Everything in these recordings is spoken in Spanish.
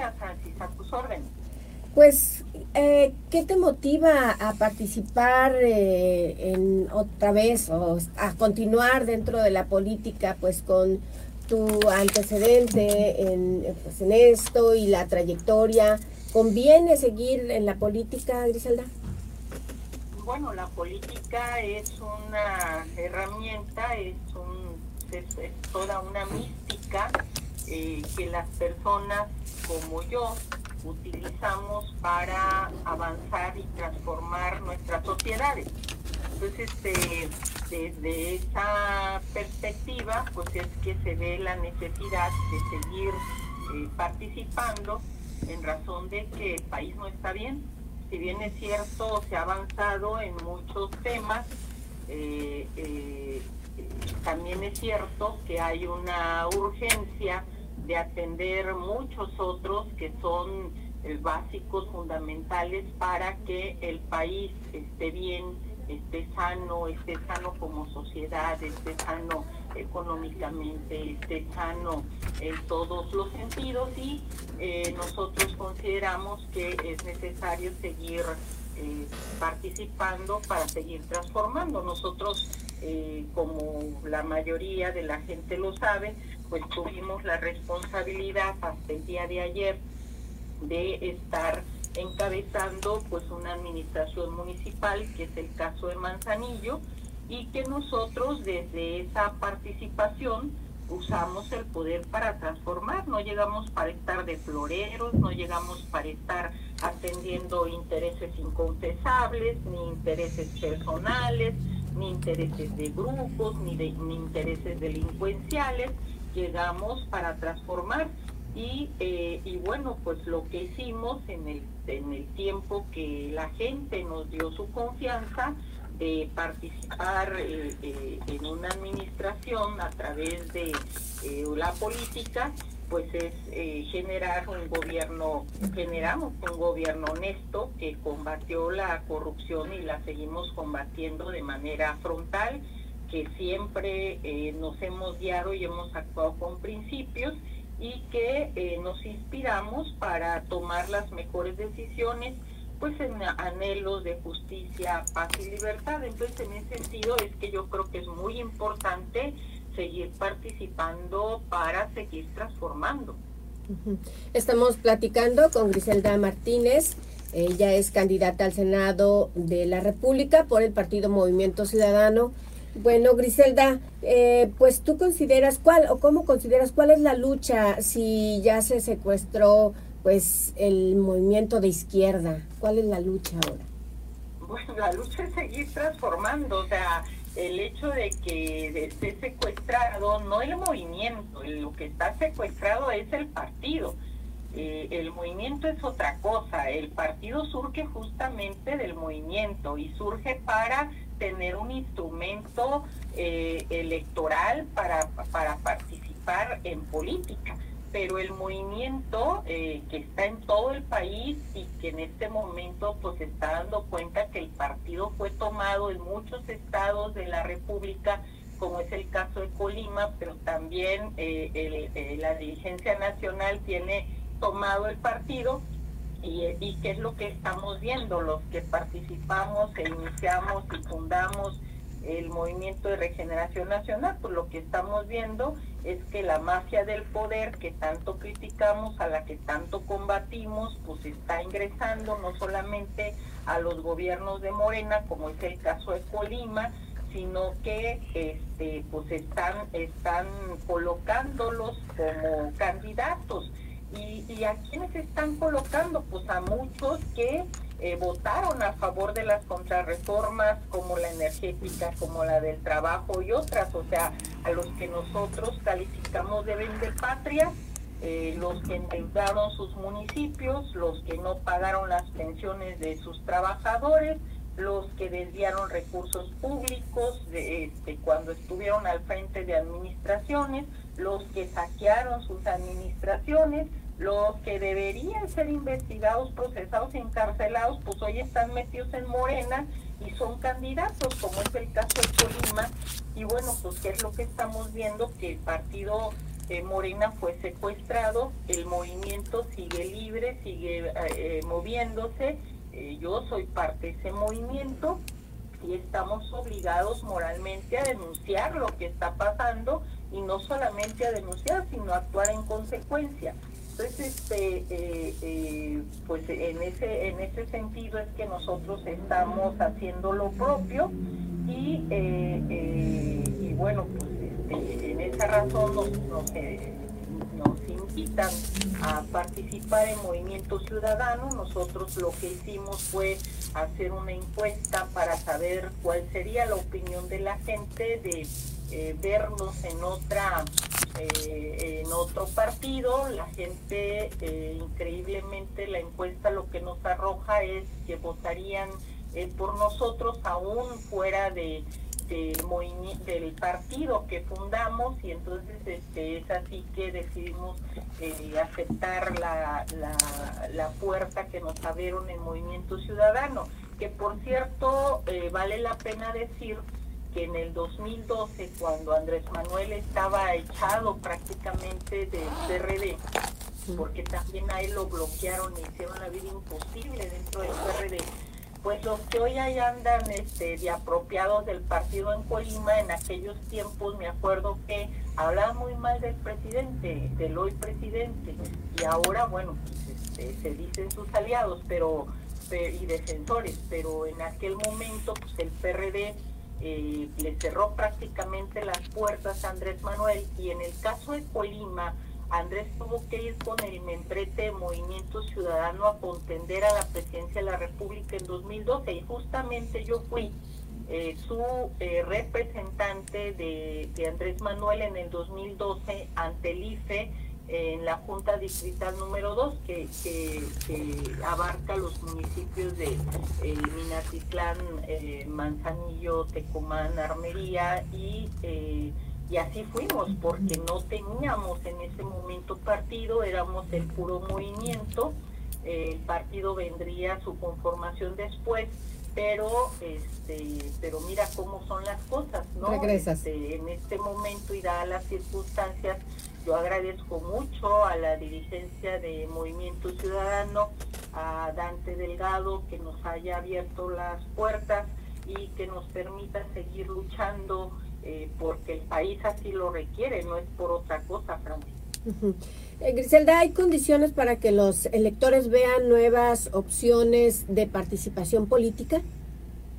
días, Francis, a tus órdenes. Pues, eh, ¿qué te motiva a participar eh, en otra vez o a continuar dentro de la política, pues con tu antecedente en, pues, en esto y la trayectoria? ¿Conviene seguir en la política, Griselda? Bueno, la política es una herramienta, es, un, es, toda una mística eh, que las personas como yo utilizamos para avanzar y transformar nuestras sociedades. Entonces, este, desde esa perspectiva, pues es que se ve la necesidad de seguir eh, participando en razón de que el país no está bien. Si bien es cierto, se ha avanzado en muchos temas, eh, eh, también es cierto que hay una urgencia de atender muchos otros que son eh, básicos, fundamentales para que el país esté bien, esté sano, esté sano como sociedad, esté sano económicamente, esté sano en todos los sentidos y eh, nosotros consideramos que es necesario seguir eh, participando para seguir transformando. Nosotros, como la mayoría de la gente lo sabe, pues tuvimos la responsabilidad hasta el día de ayer de estar encabezando pues una administración municipal que es el caso de Manzanillo y que nosotros desde esa participación usamos el poder para transformar, no llegamos para estar de floreros, no llegamos para estar atendiendo intereses inconfesables, ni intereses personales, ni intereses de grupos, ni, intereses delincuenciales, llegamos para transformar. Y, eh, y bueno, pues lo que hicimos en el, en el tiempo que la gente nos dio su confianza de participar eh, eh, en una administración a través de la política, pues es generar un gobierno, generamos un gobierno honesto que combatió la corrupción y la seguimos combatiendo de manera frontal que siempre eh, nos hemos guiado y hemos actuado con principios y que eh, nos inspiramos para tomar las mejores decisiones pues en anhelos de justicia, paz y libertad. Entonces en ese sentido es que yo creo que es muy importante seguir participando para seguir transformando. Estamos platicando con Griselda Martínez. Ella es candidata al Senado de la República por el Partido Movimiento Ciudadano. Bueno, Griselda, eh, pues tú consideras cuál o cómo consideras cuál es la lucha si ya se secuestró pues el movimiento de izquierda. ¿Cuál es la lucha ahora? Bueno, la lucha es seguir transformando, o sea, el hecho de que esté secuestrado no el movimiento, lo que está secuestrado es el partido. Eh, el movimiento es otra cosa, el partido surge justamente del movimiento y surge para tener un instrumento eh, electoral para, para participar en política. Pero el movimiento eh, que está en todo el país y que en este momento pues está dando cuenta que el partido fue tomado en muchos estados de la República, como es el caso de Colima, pero también eh, la dirigencia nacional tiene tomado el partido, y, qué es lo que estamos viendo los que participamos e iniciamos y fundamos el movimiento de regeneración nacional, pues lo que estamos viendo es que la mafia del poder que tanto criticamos, a la que tanto combatimos, pues está ingresando no solamente a los gobiernos de Morena, como es el caso de Colima, sino que este pues están están colocándolos como candidatos ¿Y, a quiénes están colocando? Pues a muchos que eh, votaron a favor de las contrarreformas como la energética, como la del trabajo y otras, o sea, a los que nosotros calificamos de vender patria, eh, los que endeudaron sus municipios, los que no pagaron las pensiones de sus trabajadores, los que desviaron recursos públicos de, este, cuando estuvieron al frente de administraciones, los que saquearon sus administraciones, los que deberían ser investigados, procesados y encarcelados, pues hoy están metidos en Morena y son candidatos, como es el caso de Colima. Y bueno, pues qué es lo que estamos viendo, que el partido eh, Morena fue secuestrado, el movimiento sigue libre, sigue eh, moviéndose, yo soy parte de ese movimiento y estamos obligados moralmente a denunciar lo que está pasando y no solamente a denunciar, sino a actuar en consecuencia. Entonces, este, eh, eh, pues en ese, en ese sentido es que nosotros estamos haciendo lo propio y, eh, y bueno, pues este, en esa razón nos, nos, nos invitan a participar en Movimiento Ciudadano. Nosotros lo que hicimos fue hacer una encuesta para saber cuál sería la opinión de la gente de eh, vernos en otra eh, en otro partido la gente eh, increíblemente la encuesta lo que nos arroja es que votarían por nosotros aún fuera de del partido que fundamos y entonces este, es así que decidimos eh, aceptar la, la, puerta que nos abrieron en Movimiento Ciudadano, que por cierto eh, vale la pena decir que en el 2012, cuando Andrés Manuel estaba echado prácticamente del PRD, porque también ahí lo bloquearon y hicieron la vida imposible dentro del PRD, pues los que hoy ahí andan este, de apropiados del partido en Colima, en aquellos tiempos me acuerdo que hablaban muy mal del presidente, del hoy presidente, y ahora, bueno, pues, este, se dicen sus aliados pero, y defensores, pero en aquel momento, pues el PRD eh, le cerró prácticamente las puertas a Andrés Manuel, y en el caso de Colima, Andrés tuvo que ir con el membrete Movimiento Ciudadano a contender a la presidencia de la República en 2012 y justamente yo fui eh, su eh, representante de, Andrés Manuel en el 2012 ante el IFE en la Junta Distrital número 2 que, abarca los municipios de eh, Minatitlán, Manzanillo, Tecomán, Armería y y así fuimos, porque no teníamos en ese momento partido, éramos el puro movimiento, el partido vendría su conformación después, pero este, pero mira cómo son las cosas, ¿no? Este, en este momento y dadas las circunstancias, yo agradezco mucho a la dirigencia de Movimiento Ciudadano, a Dante Delgado, que nos haya abierto las puertas y que nos permita seguir luchando eh, porque el país así lo requiere, no es por otra cosa, Francis. Eh, Griselda, ¿hay condiciones para que los electores vean nuevas opciones de participación política?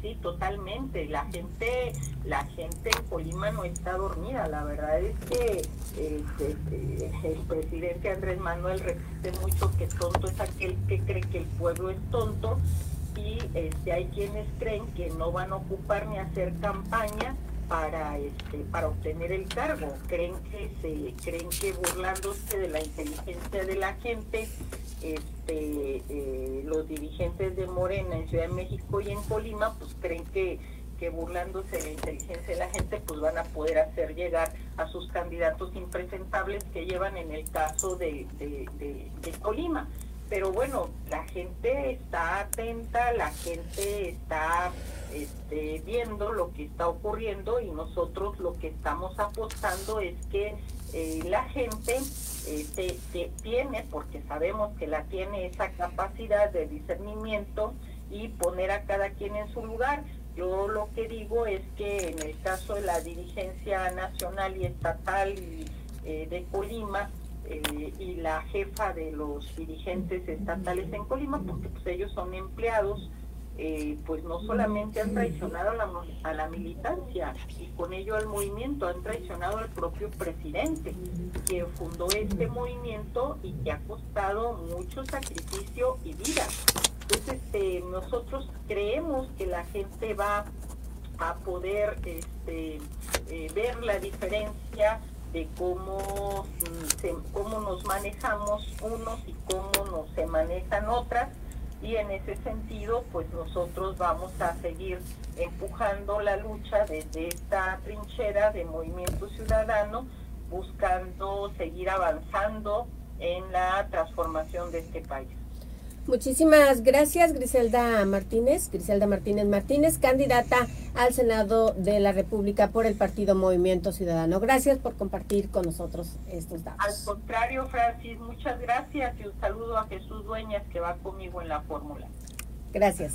Sí, totalmente. La gente, la gente en Colima no está dormida. La verdad es que este, el presidente Andrés Manuel repite mucho que tonto es aquel que cree que el pueblo es tonto y este, hay quienes creen que no van a ocupar ni hacer campaña para este para obtener el cargo. Creen que se creen que burlándose de la inteligencia de la gente este eh, los dirigentes de Morena en Ciudad de México y en Colima pues creen que que burlándose de la inteligencia de la gente pues van a poder hacer llegar a sus candidatos impresentables que llevan en el caso de, de Colima pero bueno, la gente está atenta, la gente está este, viendo lo que está ocurriendo y nosotros lo que estamos apostando es que eh, la gente eh, tiene, porque sabemos que la tiene esa capacidad de discernimiento y poner a cada quien en su lugar. Yo lo que digo es que en el caso de la dirigencia nacional y estatal eh, de Colima, y la jefa de los dirigentes estatales en Colima, porque pues ellos son empleados eh, pues no solamente han traicionado a la, a la militancia y con ello al movimiento, han traicionado al propio presidente que fundó este movimiento y que ha costado mucho sacrificio y vida. Entonces este, nosotros creemos que la gente va a poder este, eh, ver la diferencia de cómo, mm, cómo nos manejamos unos y cómo nos se manejan otras y en ese sentido pues nosotros vamos a seguir empujando la lucha desde esta trinchera de movimiento ciudadano buscando seguir avanzando en la transformación de este país. Muchísimas gracias, Griselda Martínez. Griselda Martínez Martínez, candidata al Senado de la República por el Partido Movimiento Ciudadano. Gracias por compartir con nosotros estos datos. Al contrario, Francis, muchas gracias y un saludo a Jesús Dueñas que va conmigo en la fórmula. Gracias.